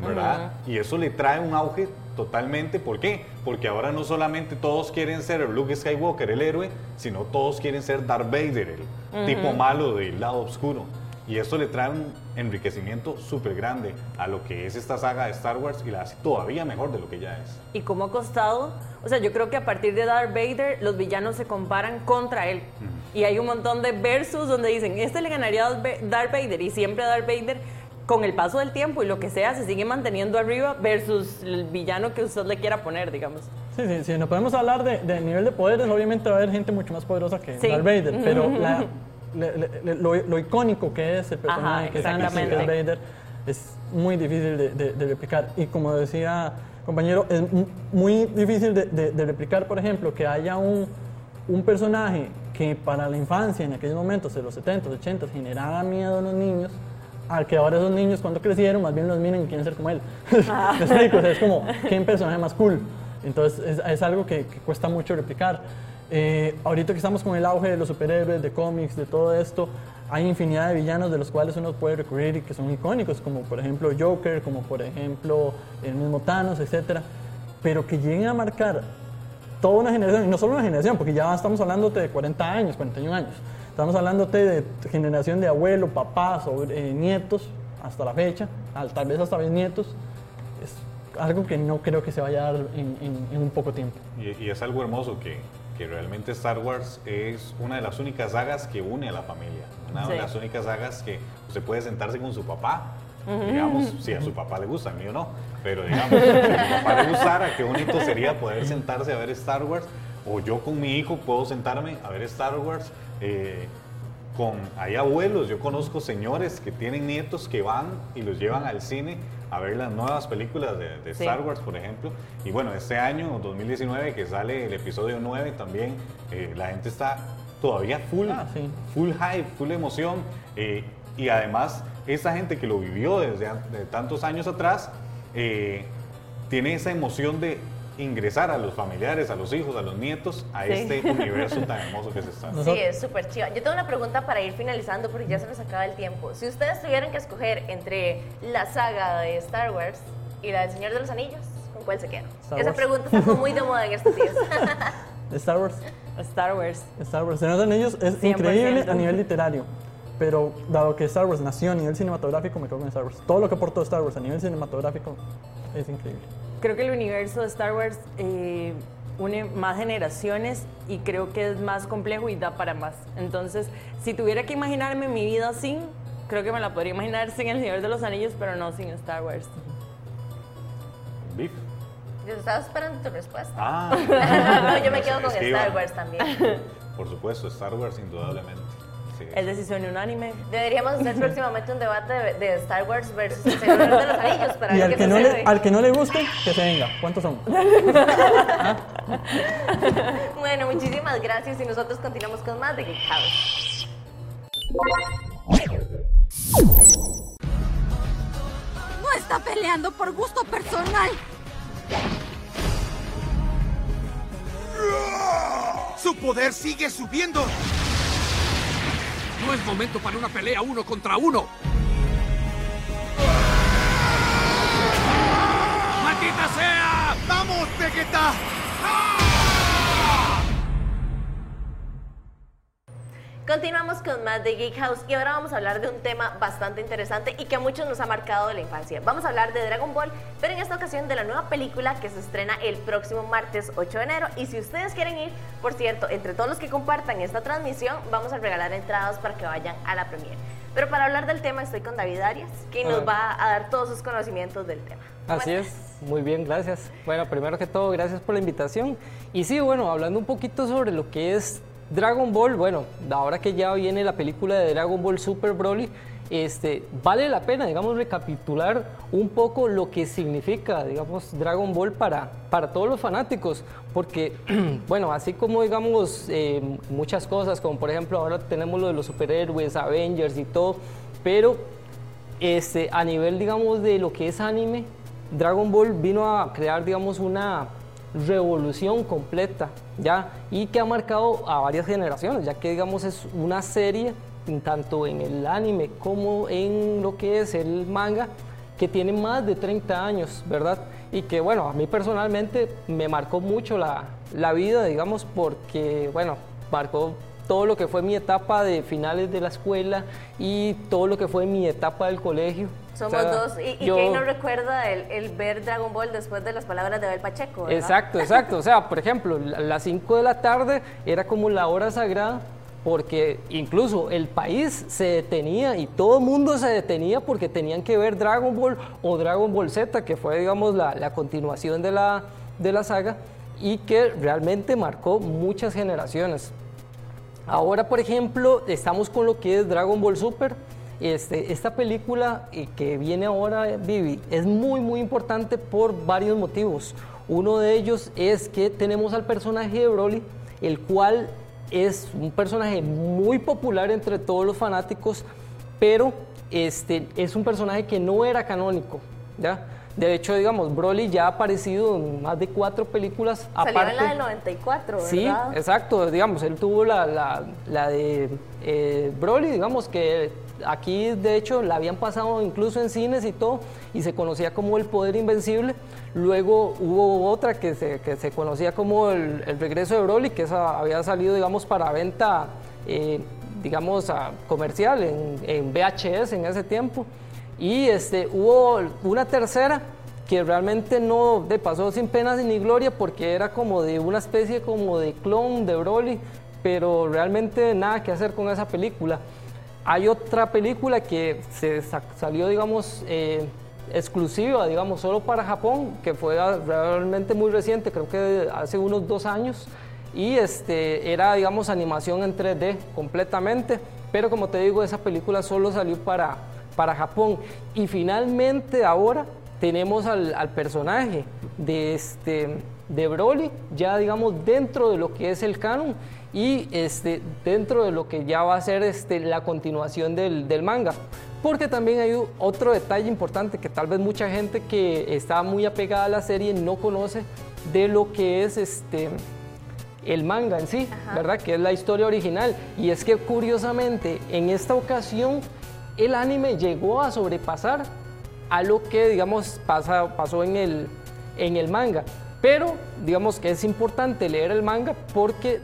¿verdad? Y eso le trae un auge totalmente, ¿por qué? Porque ahora no solamente todos quieren ser Luke Skywalker, el héroe, sino todos quieren ser Darth Vader, el tipo malo del lado oscuro. Y esto le trae un enriquecimiento súper grande a lo que es esta saga de Star Wars y la hace todavía mejor de lo que ya es. y cómo ha costado. O sea, yo creo que a partir de Darth Vader, los villanos se comparan contra él. Y hay un montón de versus donde dicen, este le ganaría a Darth Vader. Y siempre Darth Vader, con el paso del tiempo y lo que sea, se sigue manteniendo arriba versus el villano que usted le quiera poner, digamos. Sí, sí, sí, no podemos hablar de, de nivel de poderes, obviamente va a haber gente mucho más poderosa que Sí. Darth Vader, pero [laughs] la- le- le- le- lo, lo icónico que es el personaje, Ajá, que es exactamente. Vader, es muy difícil de, de- de replicar. Y como decía compañero, es mu- muy difícil de, de- de replicar, por ejemplo, que haya un, un personaje que para la infancia, en aquellos momentos, de los 70, 80, generaba miedo a los niños, al que ahora esos niños cuando crecieron más bien los miran y quieren ser como él. [laughs] ¿Me explico? O sea, es como, ¿quién personaje más cool? Entonces es, es algo que, que cuesta mucho replicar. Eh, ahorita que estamos con el auge de los superhéroes, de cómics, de todo esto, hay infinidad de villanos de los cuales uno puede recurrir y que son icónicos, como por ejemplo Joker, como por ejemplo el mismo Thanos, etc. Pero que lleguen a marcar toda una generación, y no solo una generación, porque ya estamos hablando de 40 años, 41 años. Estamos hablando de generación de abuelo, papá, sobre- eh, nietos, hasta la fecha, al- tal vez hasta nietos. Es algo que no creo que se vaya a dar en, en- en un poco tiempo. Y, y es algo hermoso que, que realmente Star Wars es una de las únicas sagas que une a la familia. Una de Sí. las únicas sagas que usted puede sentarse con su papá. Digamos, si a su papá le gusta, a mí o no. Pero digamos, si a su papá le gustara, qué bonito sería poder sentarse a ver Star Wars. O yo con mi hijo puedo sentarme a ver Star Wars. eh, con hay abuelos, yo conozco señores que tienen nietos que van y los llevan al cine a ver las nuevas películas de, de Sí. Star Wars, por ejemplo. Y bueno, este año, 2019, que sale el episodio 9 también, eh, la gente está todavía full, Ah, sí. full hype, full emoción. eh, y además, esa gente que lo vivió desde an- de tantos años atrás, eh, tiene esa emoción de ingresar a los familiares, a los hijos, a los nietos, a Sí. este [laughs] universo tan hermoso que se está. Sí, es súper chiva. Yo tengo una pregunta para ir finalizando porque ya se nos acaba el tiempo. Si ustedes tuvieran que escoger entre la saga de Star Wars y la del Señor de los Anillos, ¿con cuál se quedan? Star Esa Wars. pregunta está muy de moda en estos días. [laughs] Star Wars. Star Wars. Star Wars. Señor de los Anillos es 100%. increíble a nivel literario. Pero dado que Star Wars nació a nivel cinematográfico, me quedo con Star Wars. Todo lo que aportó Star Wars a nivel cinematográfico es increíble. Creo que el universo de Star Wars eh, une más generaciones y creo que es más complejo y da para más. Entonces, si tuviera que imaginarme mi vida sin, creo que me la podría imaginar sin El Señor de los Anillos, pero no sin Star Wars. Beef. Yo estaba esperando tu respuesta. Ah, no, [laughs] yo me quedo con Star Wars también. Por supuesto, Star Wars, indudablemente. Sí. Es decisión unánime. Deberíamos hacer [laughs] próximamente un debate de, de Star Wars versus El Señor de los Anillos para Y ver al qué que, no le, al que no le guste, que se venga. ¿Cuántos son? [laughs] Bueno, muchísimas gracias y nosotros continuamos con más de Geek House. No está peleando por gusto personal. ¡Su poder sigue subiendo! Es momento para una pelea uno contra uno. ¡Maldita sea! ¡Vamos, Vegeta! Continuamos con más de Geek House y ahora vamos a hablar de un tema bastante interesante y que a muchos nos ha marcado de la infancia. Vamos a hablar de Dragon Ball, pero en esta ocasión de la nueva película que se estrena el próximo martes 8 de enero. Y si ustedes quieren ir, por cierto, entre todos los que compartan esta transmisión, vamos a regalar entradas para que vayan a la premiere. Pero para hablar del tema estoy con David Arias, quien nos va a dar todos sus conocimientos del tema. ¿Cómo Así es, muy bien, gracias. Bueno, primero que todo, gracias por la invitación. Y sí, bueno, hablando un poquito sobre lo que es Dragon Ball, bueno, ahora que ya viene la película de Dragon Ball Super Broly, este, vale la pena, digamos, recapitular un poco lo que significa, digamos, Dragon Ball para, para todos los fanáticos, porque, [clears throat] bueno, así como, digamos, eh, muchas cosas, como por ejemplo ahora tenemos lo de los superhéroes, Avengers y todo, pero este, a nivel, digamos, de lo que es anime, Dragon Ball vino a crear, digamos, una revolución completa, ¿ya? Y que ha marcado a varias generaciones, ya que, digamos, es una serie, tanto en el anime como en lo que es el manga, que tiene más de 30 años, ¿verdad? Y que, bueno, a mí personalmente me marcó mucho la, la vida, digamos, porque, bueno, marcó todo lo que fue mi etapa de finales de la escuela y todo lo que fue mi etapa del colegio. Somos O sea, dos. ¿Y, y yo- quién no recuerda el, el ver Dragon Ball después de las palabras de Abel Pacheco? verdad? Exacto, exacto. O sea, por ejemplo, la- las 5 de la tarde era como la hora sagrada porque incluso el país se detenía y todo el mundo se detenía porque tenían que ver Dragon Ball o Dragon Ball Z, que fue, digamos, la, la continuación de la, de la saga y que realmente marcó muchas generaciones. Ahora, por ejemplo, estamos con lo que es Dragon Ball Super. Este, esta película eh, que viene ahora, Vivi, es muy, muy importante por varios motivos. Uno de ellos es que tenemos al personaje de Broly, el cual es un personaje muy popular entre todos los fanáticos, pero este, es un personaje que no era canónico, ¿ya? De hecho, digamos, Broly ya ha aparecido en más de cuatro películas. Salió aparte, en la del 94, ¿verdad? Sí, exacto, digamos, él tuvo la, la, la de eh, Broly, digamos, que aquí de hecho la habían pasado incluso en cines y todo, y se conocía como el poder invencible. Luego hubo otra que se, que se conocía como el, el regreso de Broly, que esa había salido, digamos, para venta, eh, digamos, a- comercial en, en VHS en ese tiempo. Y este, hubo una tercera que realmente no de pasó sin penas ni gloria porque era como de una especie como de clon de Broly, pero realmente nada que hacer con esa película. Hay otra película que se sa- salió, digamos, eh, exclusiva, digamos, solo para Japón, que fue realmente muy reciente, creo que hace unos dos años, y este, era, digamos, animación en 3D completamente, pero como te digo, esa película solo salió para, para Japón. Y finalmente ahora tenemos al, al personaje de, este, de Broly, ya digamos dentro de lo que es el canon y este, dentro de lo que ya va a ser este, la continuación del, del manga. Porque también hay otro detalle importante que tal vez mucha gente que está muy apegada a la serie no conoce de lo que es este el manga en sí, ¿verdad? Que es la historia original. Y es que curiosamente, en esta ocasión, el anime llegó a sobrepasar a lo que, digamos, pasa, pasó en el, en el manga. Pero digamos que es importante leer el manga porque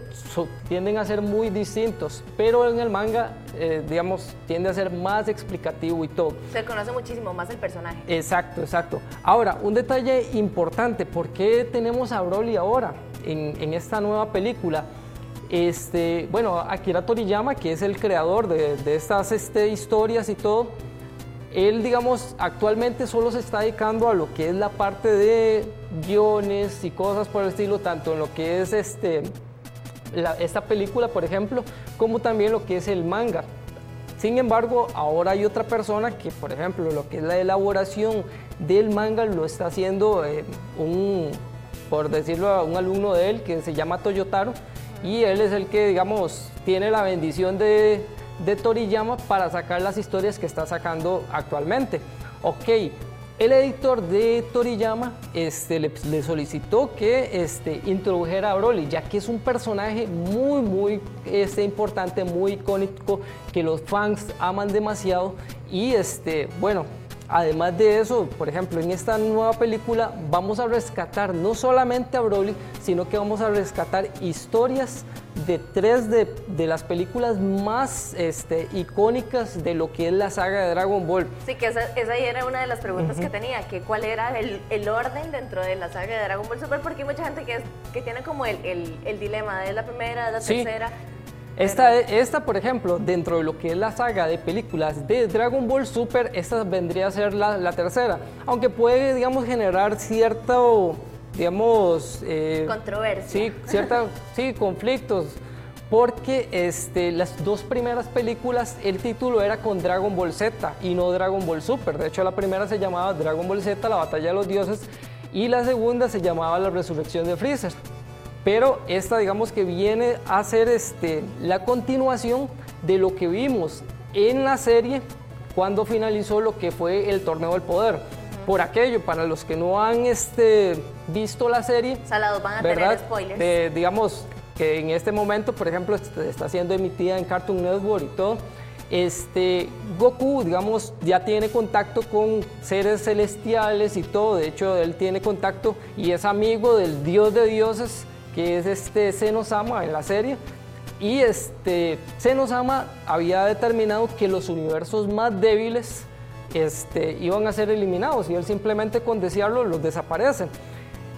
tienden a ser muy distintos, pero en el manga, eh, digamos, tiende a ser más explicativo y todo. Se conoce muchísimo más el personaje. Exacto, exacto. Ahora, un detalle importante, ¿por qué tenemos a Broly ahora en, en esta nueva película? Este, bueno, Akira Toriyama, que es el creador de, estas este, historias y todo, él, digamos, actualmente solo se está dedicando a lo que es la parte de guiones y cosas por el estilo, tanto en lo que es este, esta película, por ejemplo, como también lo que es el manga. Sin embargo, ahora hay otra persona que, por ejemplo, lo que es la elaboración del manga lo está haciendo eh, un, por decirlo, un alumno de él que se llama Toyotaro y él es el que, digamos, tiene la bendición de Toriyama para sacar las historias que está sacando actualmente. Ok, el editor de Toriyama este, le, solicitó que este, introdujera a Broly, ya que es un personaje muy, muy este, importante, muy icónico, que los fans aman demasiado. Y este, bueno, Además de eso, por ejemplo, en esta nueva película vamos a rescatar no solamente a Broly, sino que vamos a rescatar historias de tres de, las películas más este, icónicas de lo que es la saga de Dragon Ball. Sí, que esa, esa era una de las preguntas que tenía, que cuál era el, el, orden dentro de la saga de Dragon Ball Super, porque hay mucha gente que, que tiene como el, el, dilema de la primera, de la tercera. Esta, esta, por ejemplo, dentro de lo que es la saga de películas de Dragon Ball Super, esta vendría a ser la, la tercera. Aunque puede, digamos, generar cierto, digamos... Eh, Controversia. Sí, cierta, sí, conflictos. Porque este, las dos primeras películas, el título era con Dragon Ball Z y no Dragon Ball Super. De hecho, la primera se llamaba Dragon Ball Z, la batalla de los dioses, y la segunda se llamaba La resurrección de Freezer pero esta digamos que viene a ser este, la continuación de lo que vimos en la serie cuando finalizó lo que fue el torneo del poder. Por aquello, para los que no han este, visto la serie, Salados van a tener spoilers. digamos que en este momento, por ejemplo, está siendo emitida en Cartoon Network y todo. Este, Goku, digamos, ya tiene contacto con seres celestiales y todo. De hecho, él tiene contacto y es amigo del dios de dioses que es este Senosama en la serie. Y este Senosama había determinado que los universos más débiles este, iban a ser eliminados y él simplemente con desearlo los desaparece.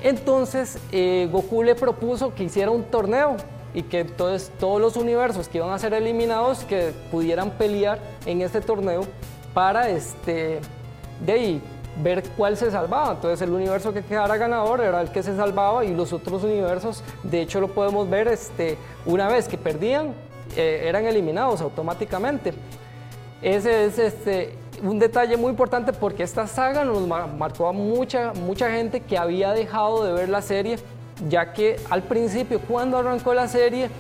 Entonces eh, Goku le propuso que hiciera un torneo y que entonces todos los universos que iban a ser eliminados que pudieran pelear en este torneo para este, de ver cuál se salvaba. Entonces el universo que quedara ganador era el que se salvaba y los otros universos, de hecho lo podemos ver, este, una vez que perdían, eh, eran eliminados automáticamente. Ese es este, un detalle muy importante porque esta saga nos marcó a mucha, mucha gente que había dejado de ver la serie, ya que al principio cuando arrancó la serie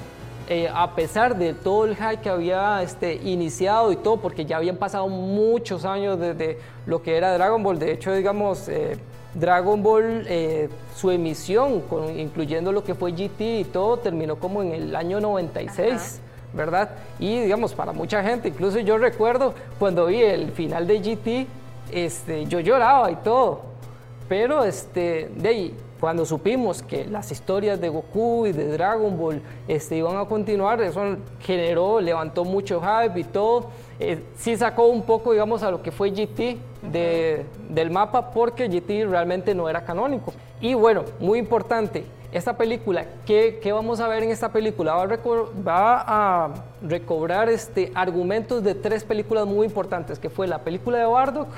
eh, a pesar de todo el hype que había este, iniciado y todo, porque ya habían pasado muchos años desde lo que era Dragon Ball, de hecho, digamos, eh, Dragon Ball, eh, su emisión, incluyendo lo que fue GT y todo, terminó como en el año 96. ¿verdad? Y digamos, para mucha gente, incluso yo recuerdo cuando vi el final de GT, este, yo lloraba y todo, pero este, de ahí, cuando supimos que las historias de Goku y de Dragon Ball este, iban a continuar, eso generó, levantó mucho hype y todo. Eh, sí sacó un poco, digamos, a lo que fue GT de, del mapa porque GT realmente no era canónico. Y bueno, muy importante, esta película, ¿qué, qué vamos a ver en esta película? Va a, va a, recobrar este, argumentos de tres películas muy importantes, que fue la película de Bardock,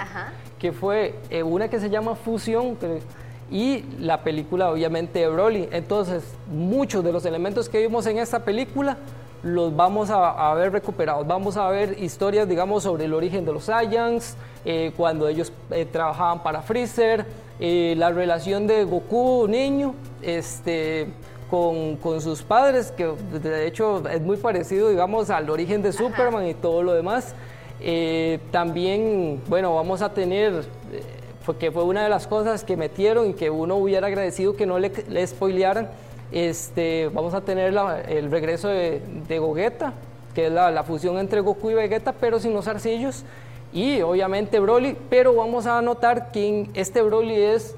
que fue eh, una que se llama Fusión, que y la película obviamente de Broly. Entonces, muchos de los elementos que vimos en esta película los vamos a, ver recuperados. Vamos a ver historias, digamos, sobre el origen de los Saiyans, eh, cuando ellos eh, trabajaban para Freezer, eh, la relación de Goku niño este, con, con, sus padres, que de hecho es muy parecido, digamos, al origen de Superman y todo lo demás. también, bueno, vamos a tener fue, que fue una de las cosas que metieron y que uno hubiera agradecido que no le, le spoilearan. Este, vamos a tener la- el regreso de, de Gogeta, que es la, la fusión entre Goku y Vegeta, pero sin los arcillos. Y obviamente Broly, pero vamos a notar que este Broly es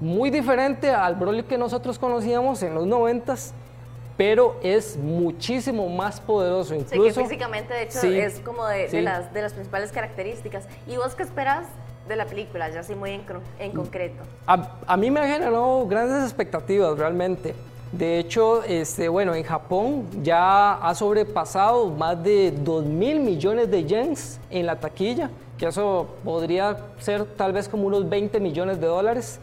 muy diferente al Broly que nosotros conocíamos en los noventas, pero es muchísimo más poderoso. Sí, que Incluso, físicamente, de hecho, Sí, es como de, de sí. las, de las principales características. ¿Y vos qué esperas de la película, ya así muy en, en concreto? A, a mí me ha generado grandes expectativas realmente. De hecho, este, bueno, en Japón ya ha sobrepasado más de 2 mil millones de yens en la taquilla, que eso podría ser tal vez como unos 20 millones de dólares.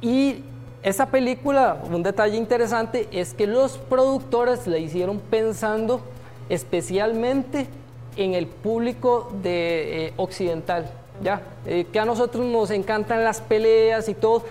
Y esa película, un detalle interesante es que los productores la hicieron pensando especialmente en el público de, eh, occidental, ¿ya? Eh, que a nosotros nos encantan las peleas y todo.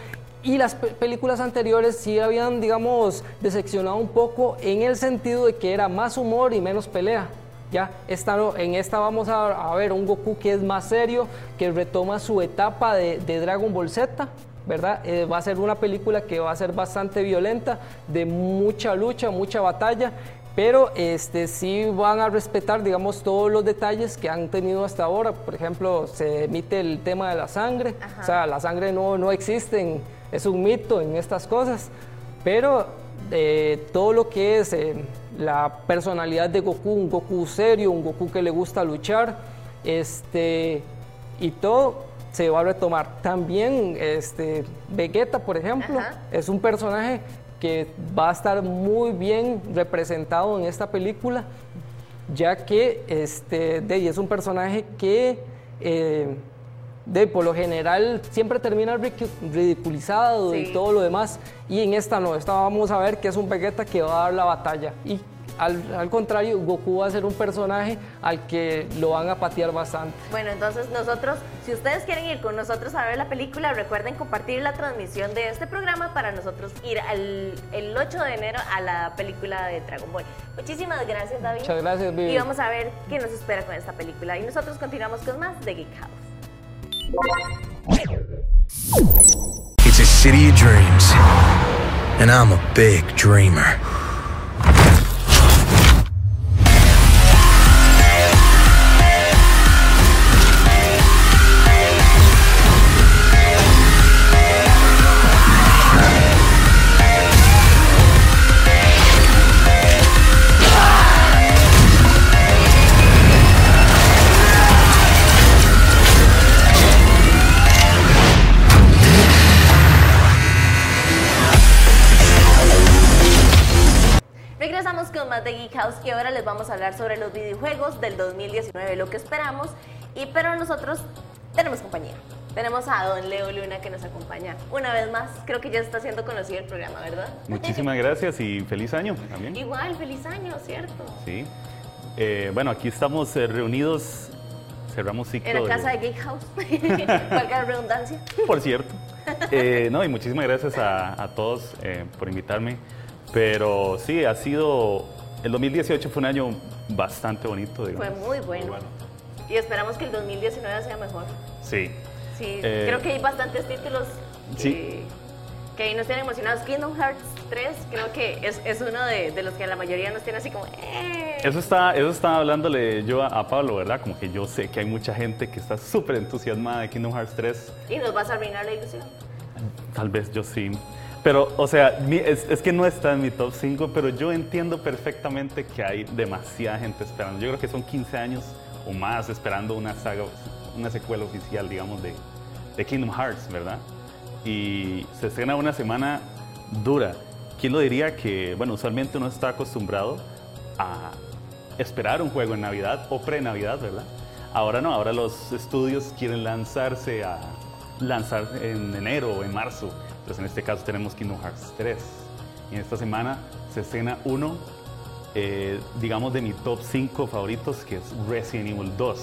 Y las pe- películas anteriores sí habían, digamos, decepcionado un poco en el sentido de que era más humor y menos pelea. Ya, esta en esta vamos a, a ver un Goku que es más serio, que retoma su etapa de, de Dragon Ball Z, ¿verdad? Eh, va a ser una película que va a ser bastante violenta, de mucha lucha, mucha batalla, pero este, sí van a respetar, digamos, todos los detalles que han tenido hasta ahora. Por ejemplo, se emite el tema de la sangre, o sea, la sangre no, no existe, es un mito en estas cosas, pero eh, todo lo que es eh, la personalidad de Goku, un Goku serio, un Goku que le gusta luchar, este, y todo se va a retomar. También este, Vegeta, por ejemplo, Ajá. es un personaje que va a estar muy bien representado en esta película, ya que este, de, es un personaje que eh, de, por lo general siempre termina ridicu- ridiculizado y todo lo demás, y en esta no, esta vamos a ver que es un Vegeta que va a dar la batalla. Y al, al contrario, Goku va a ser un personaje al que lo van a patear bastante. Bueno, entonces nosotros, si ustedes quieren ir con nosotros a ver la película, recuerden compartir la transmisión de este programa para nosotros ir al, el 8 de enero a la película de Dragon Ball. Muchísimas gracias, David. Muchas gracias, Vivi. Y vamos a ver qué nos espera con esta película. Y nosotros continuamos con más de Geek House. It's a city of dreams. And I'm a big dreamer. Más de Geek House y ahora les vamos a hablar sobre los videojuegos del 2019, lo que esperamos. Y pero nosotros tenemos compañía. Tenemos a don Leo Luna que nos acompaña una vez más. Creo que ya está siendo conocido el programa, ¿verdad? [laughs] Muchísimas gracias y feliz año también. Igual, feliz año, ¿cierto? Sí. Eh, bueno, aquí estamos eh, reunidos, cerramos ciclo. En la de- casa de Geek House. [laughs] Valga la redundancia. Por cierto. [laughs] Eh, no, y muchísimas gracias a, a todos eh, por invitarme. Pero sí, ha sido. El 2018 fue un año bastante bonito, digamos. Fue muy bueno. Y esperamos que el 2019 sea mejor. Sí. Sí, Eh, creo que hay bastantes títulos Sí. que, que ahí nos tienen emocionados. Kingdom Hearts 3 creo que es, es uno de, de los que la mayoría nos tiene así como... "Eh". Eso está, eso estaba hablándole yo a, a Pablo, ¿verdad? Como que yo sé que hay mucha gente que está súper entusiasmada de Kingdom Hearts 3. Y nos vas a arruinar la ilusión. Tal vez yo sí. Pero, o sea, es, es que no está en mi top 5, pero yo entiendo perfectamente que hay demasiada gente esperando. Yo creo que son 15 años o más esperando una saga, una secuela oficial, digamos, de, de Kingdom Hearts, ¿verdad? Y se estrena una semana dura. ¿Quién lo diría que, bueno, usualmente uno está acostumbrado a esperar un juego en Navidad o pre-Navidad, ¿verdad? Ahora no, ahora los estudios quieren lanzarse a lanzar en enero o en marzo. Entonces en este caso tenemos Kingdom Hearts 3. Y en esta semana se estrena uno, eh, digamos, de mi top 5 favoritos, que es Resident Evil 2.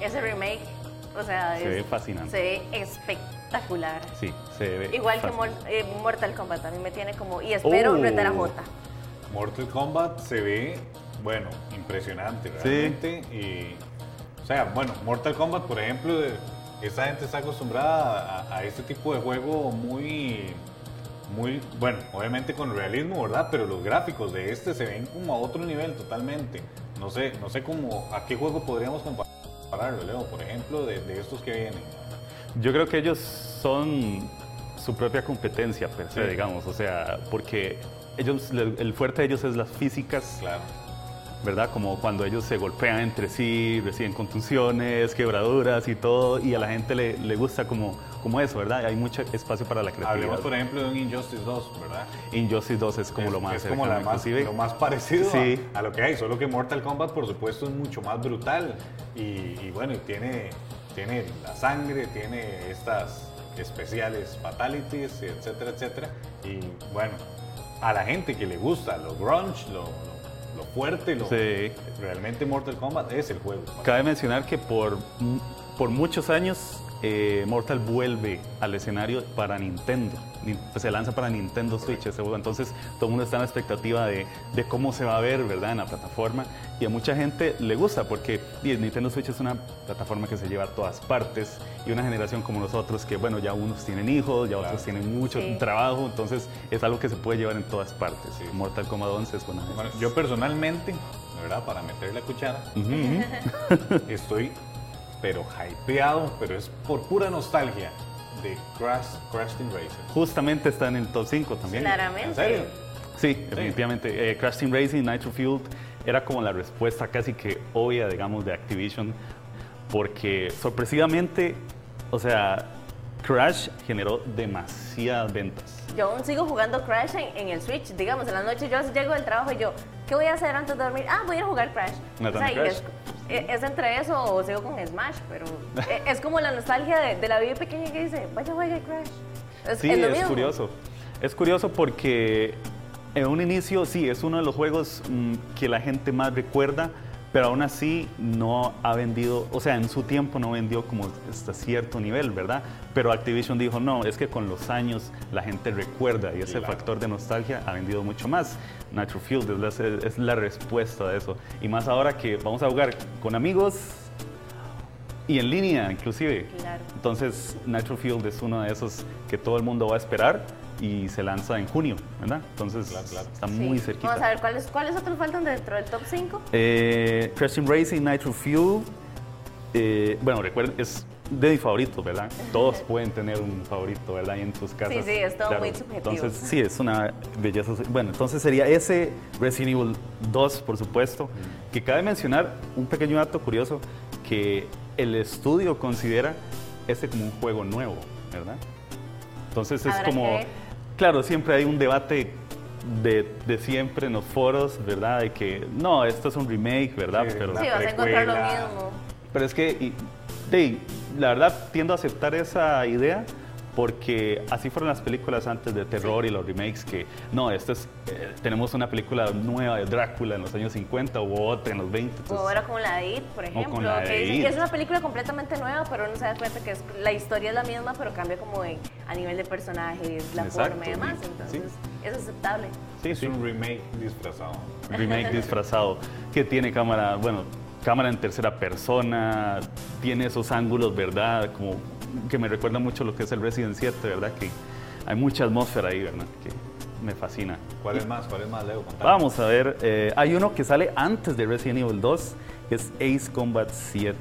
Ese remake, o sea, Se es- ve fascinante. Se ve espectacular. Sí, se ve Igual que. Mor- eh, Mortal Kombat, a mí me tiene como... Y espero Oh. retar a Jota. Mortal Kombat se ve, bueno, impresionante Sí. realmente. Y, o sea, bueno, Mortal Kombat, por ejemplo, de- esa gente está acostumbrada a, a este tipo de juego muy, muy, bueno, obviamente con realismo, ¿verdad? Pero los gráficos de este se ven como a otro nivel totalmente. No sé, no sé cómo, a qué juego podríamos compararlo, Leo, por ejemplo, de, de estos que vienen. Yo creo que ellos son su propia competencia, per se, Sí. digamos. O sea, porque ellos, el fuerte de ellos es las físicas. Claro. ¿Verdad? Como cuando ellos se golpean entre sí, reciben contusiones, quebraduras y todo, y a la gente le, le gusta como, como eso, ¿verdad? Hay mucho espacio para la creatividad. Hablemos, por ejemplo, de un Injustice 2, ¿verdad? Injustice 2 es como es, lo más es como la más, lo más parecido a- Sí. a, lo que hay, solo que Mortal Kombat, por supuesto, es mucho más brutal. Y, y bueno, tiene, tiene la sangre, tiene estas especiales fatalities, etcétera, etcétera. Y bueno, a la gente que le gusta lo grunge, lo, lo- lo fuerte, lo, Sí. realmente Mortal Kombat es el juego. Cabe mencionar que por, por muchos años eh, Mortal vuelve al escenario para Nintendo. Ni- pues, se lanza para Nintendo Switch ese juego. Entonces todo el mundo está en la expectativa de, de cómo se va a ver ¿verdad? en la plataforma. Y a mucha gente le gusta porque y el Nintendo Switch es una plataforma que se lleva a todas partes. Y una generación como nosotros que, bueno, ya unos tienen hijos, ya otros tienen mucho Sí. trabajo. Entonces es algo que se puede llevar en todas partes. Mortal Kombat 11 es una de Bueno, yo personalmente, ¿verdad? Para meter la cuchara, [laughs] estoy pero hypeado, pero es por pura nostalgia de Crash, Crash Team Racer. Justamente está en el top 5 también. Claramente. ¿En serio? Sí, definitivamente. Eh, Crash Team Racing, Nitro Fueled era como la respuesta casi que obvia, digamos, de Activision, porque sorpresivamente, o sea, Crash generó demasiadas ventas. Yo aún sigo jugando Crash en, en el Switch. Digamos, en la noche yo llego del trabajo y yo, ¿qué voy a hacer antes de dormir? Ah, voy a ir a jugar Crash. Maratón y Crash. Es, es- entre eso o sigo con Smash, pero es, [laughs] es como la nostalgia de, de la vida pequeña que dice, vaya, juegue Crash. Es, sí, es lo es mismo. curioso. Es curioso porque en un inicio sí, es uno de los juegos mm, que la gente más recuerda, pero aún así no ha vendido, o sea, en su tiempo no vendió como hasta cierto nivel, ¿verdad? Pero Activision dijo, no, es que con los años la gente recuerda y ese Claro. factor de nostalgia ha vendido mucho más. Nitro Fueled es la, es la respuesta de eso. Y más ahora que vamos a jugar con amigos y en línea inclusive. Claro. Entonces, Nitro Field es uno de esos que todo el mundo va a esperar y se lanza en junio, ¿verdad? Entonces, está Sí. muy cerquita. Vamos a ver, ¿cuáles, ¿cuáles otros faltan dentro del top 5? Eh, Racing, Nitro Fuel. eh, bueno, recuerden, es de mis favoritos, ¿verdad? Todos pueden tener un favorito, ¿verdad? Ahí en sus casas. sí, es todo muy subjetivo. Entonces, sí, es una belleza. Bueno, entonces sería ese Resident Evil 2, por supuesto. Que cabe mencionar un pequeño dato curioso: que el estudio considera este como un juego nuevo, ¿verdad? Entonces es Habrá como. que. Claro, siempre hay un debate de, de siempre en los foros, ¿verdad? De que no, esto es un remake, ¿verdad? Sí, Pero, Sí, vas a encontrar lo mismo. pero es que, y- de- la verdad, tiendo a aceptar esa idea porque así fueron las películas antes de terror y los remakes que, no, esto es, eh, tenemos una película nueva de Drácula en los años 50 u otra en los 20. O entonces- ahora como la de It, por ejemplo, con la de que dicen It. que es una película completamente nueva, pero uno se da cuenta que es- la historia es la misma, pero cambia como en- a nivel de personajes, la Exacto, forma y demás. sí. Entonces, es aceptable. sí, Es sí. un remake disfrazado. remake disfrazado que tiene cámara, bueno, cámara en tercera persona, tiene esos ángulos, ¿verdad? Como que me recuerda mucho lo que es el Resident 7, ¿verdad? Que hay mucha atmósfera ahí, ¿verdad? Que me fascina. ¿Cuál es más? ¿Cuál es más, Leo? Contame. Vamos a ver, eh, hay uno que sale antes de Resident Evil 2, que es Ace Combat 7,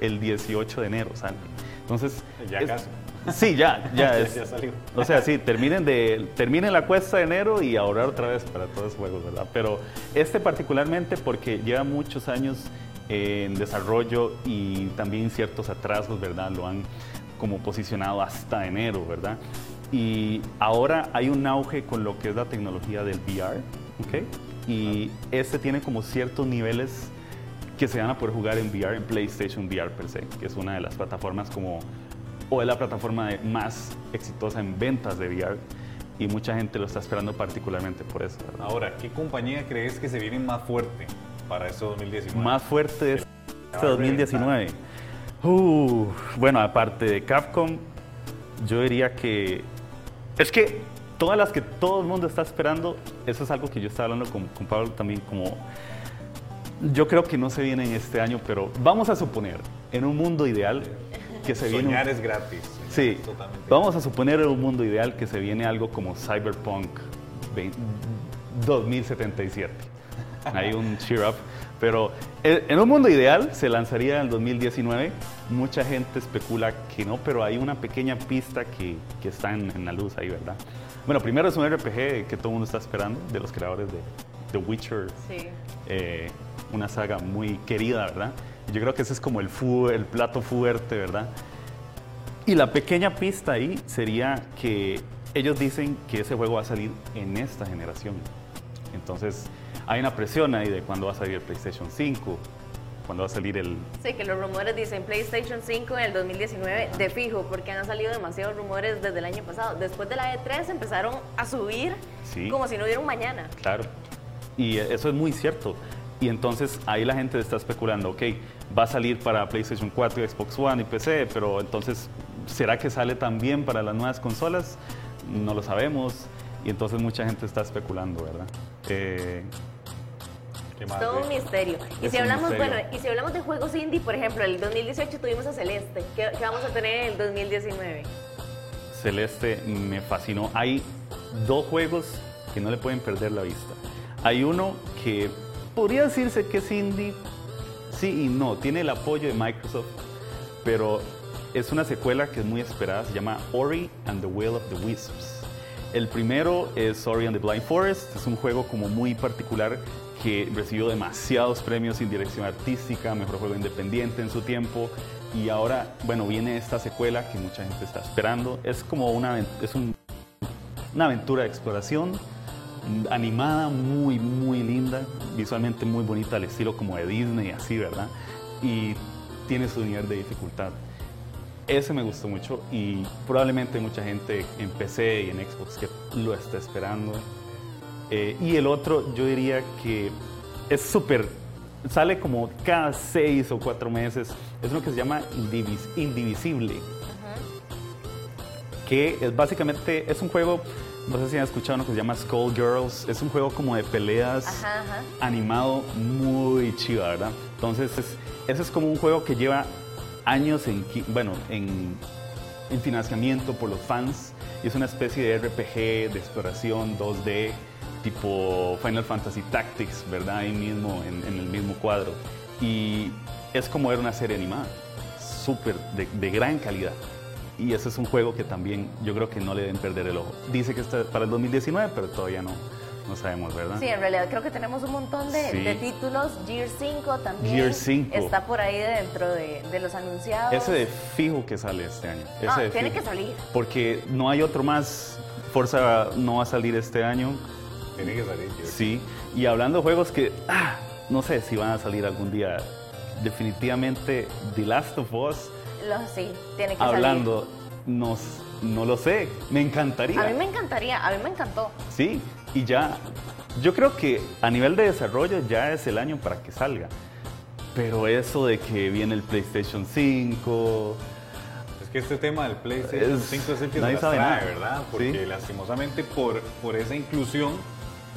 el 18 de enero sale. Entonces, Ya es- casi. Sí, ya, [laughs] ya, Ya- es. ya salió. O sea, sí, terminen, de, terminen la cuesta de enero y ahorrar otra vez para todos los juegos, ¿verdad? Pero este particularmente porque lleva muchos años en desarrollo y también ciertos atrasos, ¿verdad? Lo han como posicionado hasta enero, ¿verdad? Y ahora hay un auge con lo que es la tecnología del VR, ¿ok? Y este tiene como ciertos niveles que se van a poder jugar en VR, en PlayStation VR per se, que es una de las plataformas como, o es la plataforma de- más exitosa en ventas de VR, y mucha gente lo está esperando particularmente por eso. ¿verdad? Ahora, ¿qué compañía crees que se viene más fuerte para este 2019? Más fuerte este a 2019. Uh, bueno, aparte de Capcom, yo diría que es que todas las que todo el mundo está esperando, eso es algo que yo estaba hablando con, con Pablo también como yo creo que no se viene en este año, pero vamos a suponer, en un mundo ideal, que se viene... Soñar es gratis. Sí, Totalmente. vamos a suponer en un mundo ideal que se viene algo como Cyberpunk 20 2077. Hay un cheer up. Pero eh, en un mundo ideal se lanzaría en el 2019. Mucha gente especula que no, pero hay una pequeña pista que, que está en, en la luz ahí, ¿verdad? Bueno, primero es un RPG que todo el mundo está esperando, de los creadores de The Witcher. Sí. Eh, una saga muy querida, ¿verdad? Yo creo que ese es como el, fu- el plato fuerte, ¿verdad? Y la pequeña pista ahí sería que ellos dicen que ese juego va a salir en esta generación. Entonces, hay una presión ahí de cuándo va a salir el PlayStation 5, cuándo va a salir el... Sí, que los rumores dicen PlayStation 5 en el 2019 de fijo, porque han salido demasiados rumores desde el año pasado. Después de la E3 empezaron a subir Sí. como si no hubiera un mañana. Claro. Y eso es muy cierto. Y entonces ahí la gente está especulando, ok, va a salir para PlayStation 4, y Xbox One y PC, pero entonces, ¿será que sale también para las nuevas consolas? No lo sabemos. Y entonces mucha gente está especulando, ¿verdad? Eh, ¿Qué Es todo un misterio. Y Es si hablamos, bueno, y si hablamos de juegos indie, por ejemplo, el 2018 tuvimos a Celeste. ¿Qué, qué vamos a tener en el 2019? Celeste me fascinó. Hay dos juegos que no le pueden perder la vista. Hay uno que podría decirse que es indie, sí y no, tiene el apoyo de Microsoft, pero es una secuela que es muy esperada, se llama Ori and the Will of the Wisps. El primero es Ori and the Blind Forest, es un juego como muy particular que recibió demasiados premios en dirección artística, mejor juego independiente en su tiempo, y ahora, bueno, viene esta secuela que mucha gente está esperando. Es como una, es un- una aventura de exploración animada, muy, muy linda, visualmente muy bonita, al estilo como de Disney, así, ¿verdad? Y tiene su nivel de dificultad. Ese me gustó mucho y probablemente mucha gente en PC y en Xbox que lo está esperando. Eh, y el otro, yo diría que es súper, sale como cada seis o cuatro meses. Es uno que se llama Indivis- Indivisible que es básicamente, es un juego, no sé si han escuchado uno que se llama Skull Girls, es un juego como de peleas Ajá, ajá. animado muy chido, ¿verdad? Entonces, es, ese es como un juego que lleva años en, bueno, en, en financiamiento por los fans y es una especie de RPG de exploración 2D tipo Final Fantasy Tactics, ¿verdad? Ahí mismo, en, en el mismo cuadro. Y es como ver una serie animada, súper de, de gran calidad. Y ese es un juego que también yo creo que no le deben perder el ojo. Dice que está para el 2019, pero todavía no, no sabemos, ¿verdad? Sí, en realidad creo que tenemos un montón de, Sí. de títulos. Gear 5 también Gear 5. está por ahí dentro de, de los anunciados. Ese de fijo que sale este año. Ese Ah, de tiene fijo. que salir. Porque no hay otro más. Forza no va a salir este año. Tiene que salir. yo- Sí. Y hablando de juegos que ah, no sé si van a salir algún día. Definitivamente The Last of Us. Lo- sí, tiene que Hablando, no, s- no lo sé. Me encantaría. salir. A mí me encantaría, a mí me encantó. Sí, y ya, yo creo que a nivel de desarrollo ya es el año para que salga. Pero eso de que viene el PlayStation 5, Es que este tema del PlayStation Es- 5 es el que se las sabe trae, nada. ¿verdad? Porque Sí. lastimosamente por, por esa inclusión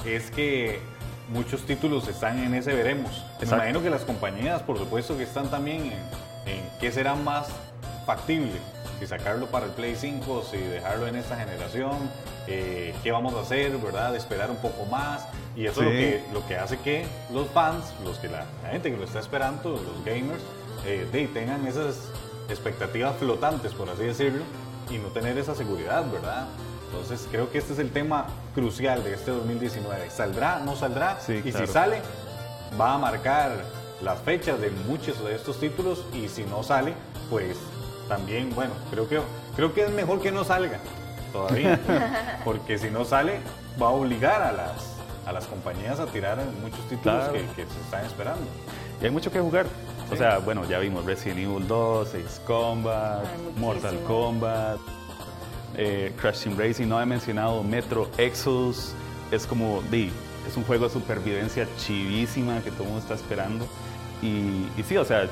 es que muchos títulos están en ese veremos. Me imagino que las compañías, por supuesto, que están también en, en qué será más factible. Si sacarlo para el Play 5, si dejarlo en esta generación, eh, qué vamos a hacer, ¿verdad? Esperar un poco más. Y eso es lo que, lo que hace que los fans, los que la, la gente que lo está esperando, los gamers, eh, de, tengan esas expectativas flotantes, por así decirlo, y no tener esa seguridad, ¿verdad? Entonces creo que este es el tema crucial de este 2019. ¿Saldrá? ¿No saldrá? Sí, y claro. si sale, va a marcar las fechas de muchos de estos títulos y si no sale, pues también, bueno, creo que, creo que es mejor que no salga todavía, [laughs] porque si no sale, va a obligar a las, a las compañías a tirar muchos títulos Claro. que, que se están esperando. y hay mucho que jugar. O sea, bueno, ya vimos Resident Evil 2, Ace Combat, Ay, Mortal. Kombat, eh, Crash Team Racing, no he mencionado Metro Exodus, es como, di, es un juego de supervivencia chivísima que todo el mundo está esperando. Y, y sí, o sea,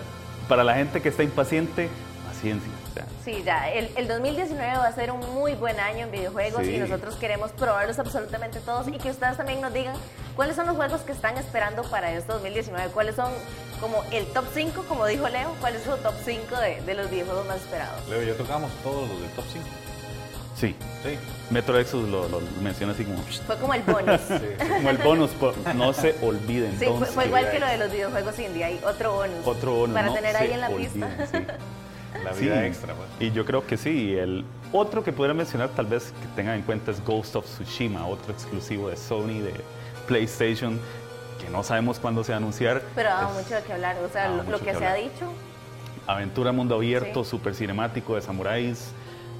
para la gente que está impaciente, paciencia. Sí, ya, el, el 2019 va a ser un muy buen año en videojuegos Sí. y nosotros queremos probarlos absolutamente todos y que ustedes también nos digan ¿Cuáles son los juegos que están esperando para este 2019? ¿Cuáles son como el top 5, como dijo Leo? ¿Cuál es su top 5 de, de los videojuegos más esperados? Leo, ya tocamos todos los del top 5. Sí. Sí. Metro Exodus lo, lo menciona así como... Fue como el bonus. [laughs] Como el bonus, por- no se olviden. Sí, fue, fue igual que lo de los videojuegos indie, hay otro bonus. Otro bonus, Para no tener ahí en la olviden, pista. sí. [laughs] La Sí, vida extra, pues. Y yo creo que sí. El otro que pudiera mencionar, tal vez que tengan en cuenta, es Ghost of Tsushima, otro exclusivo de Sony, de PlayStation, que no sabemos cuándo se va a anunciar. Pero ha dado mucho de qué hablar. O sea, lo, que que se ha dicho. aventura mundo abierto, Sí. súper cinemático de samuráis,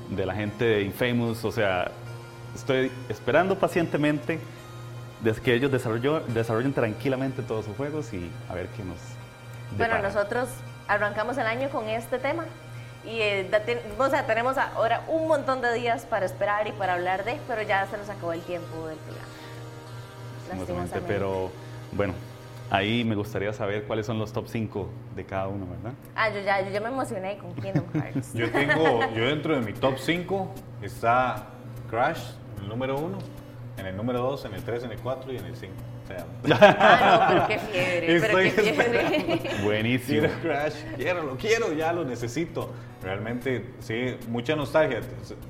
de la gente de Infamous. O sea, estoy esperando pacientemente desde que ellos desarrollen tranquilamente todos sus juegos y a ver qué nos. Bueno, nosotros arrancamos el año con este tema. Y eh, ten- o sea, tenemos ahora un montón de días para esperar y para hablar de, pero ya se nos acabó el tiempo del programa. Lastimosamente. pero bueno, ahí me gustaría saber cuáles son los top 5 de cada uno, ¿verdad? Ah, yo ya, yo ya me emocioné con Kingdom Hearts. Yo tengo, [laughs] yo dentro de mi top 5 está Crash, el número 1, en el número 2, en el 3, en el 4 y en el 5. O sea, Ah, no, pero qué fiebre, pero Estoy qué fiebre. Buenísimo. Quiero Crash, quiero, lo quiero, ya lo necesito. Realmente, sí, mucha nostalgia.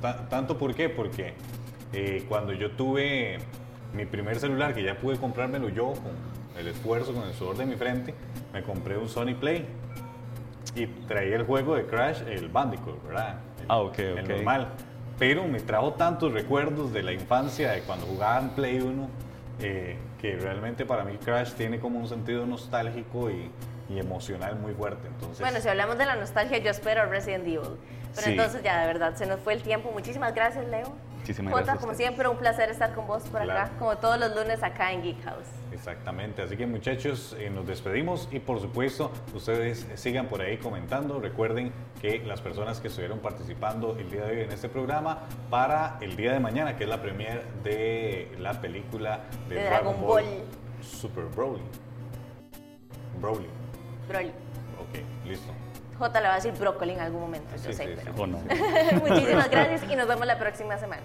Ta- ¿Tanto por qué? Porque eh, cuando yo tuve mi primer celular, que ya pude comprármelo yo con el esfuerzo, con el sudor de mi frente, me compré un Sony Play. Y traía el juego de Crash, el Bandicoot, ¿verdad? El, Ah, ok, el ok. normal. Pero me trajo tantos recuerdos de la infancia, de cuando jugaba en Play 1, eh, que realmente para mí Crash tiene como un sentido nostálgico y, y emocional muy fuerte. Entonces, Bueno, si hablamos de la nostalgia, yo espero Resident Evil. Pero Sí. entonces ya, de verdad, se nos fue el tiempo. Muchísimas gracias, Leo. Muchísimas Jota, gracias como siempre, un placer estar con vos por acá, Claro. como todos los lunes acá en Geek House. Exactamente, así que muchachos, eh, nos despedimos y por supuesto ustedes sigan por ahí comentando. Recuerden que las personas que estuvieron participando el día de hoy en este programa para el día de mañana, que es la premiere de la película de, De Dragon Ball. Super Broly. Broly, Broly. ok, listo. Jota le va a decir brócoli en algún momento, yo Sí, sé, sí, pero... sí. ¿O no? [laughs] Muchísimas gracias y nos vemos la próxima semana.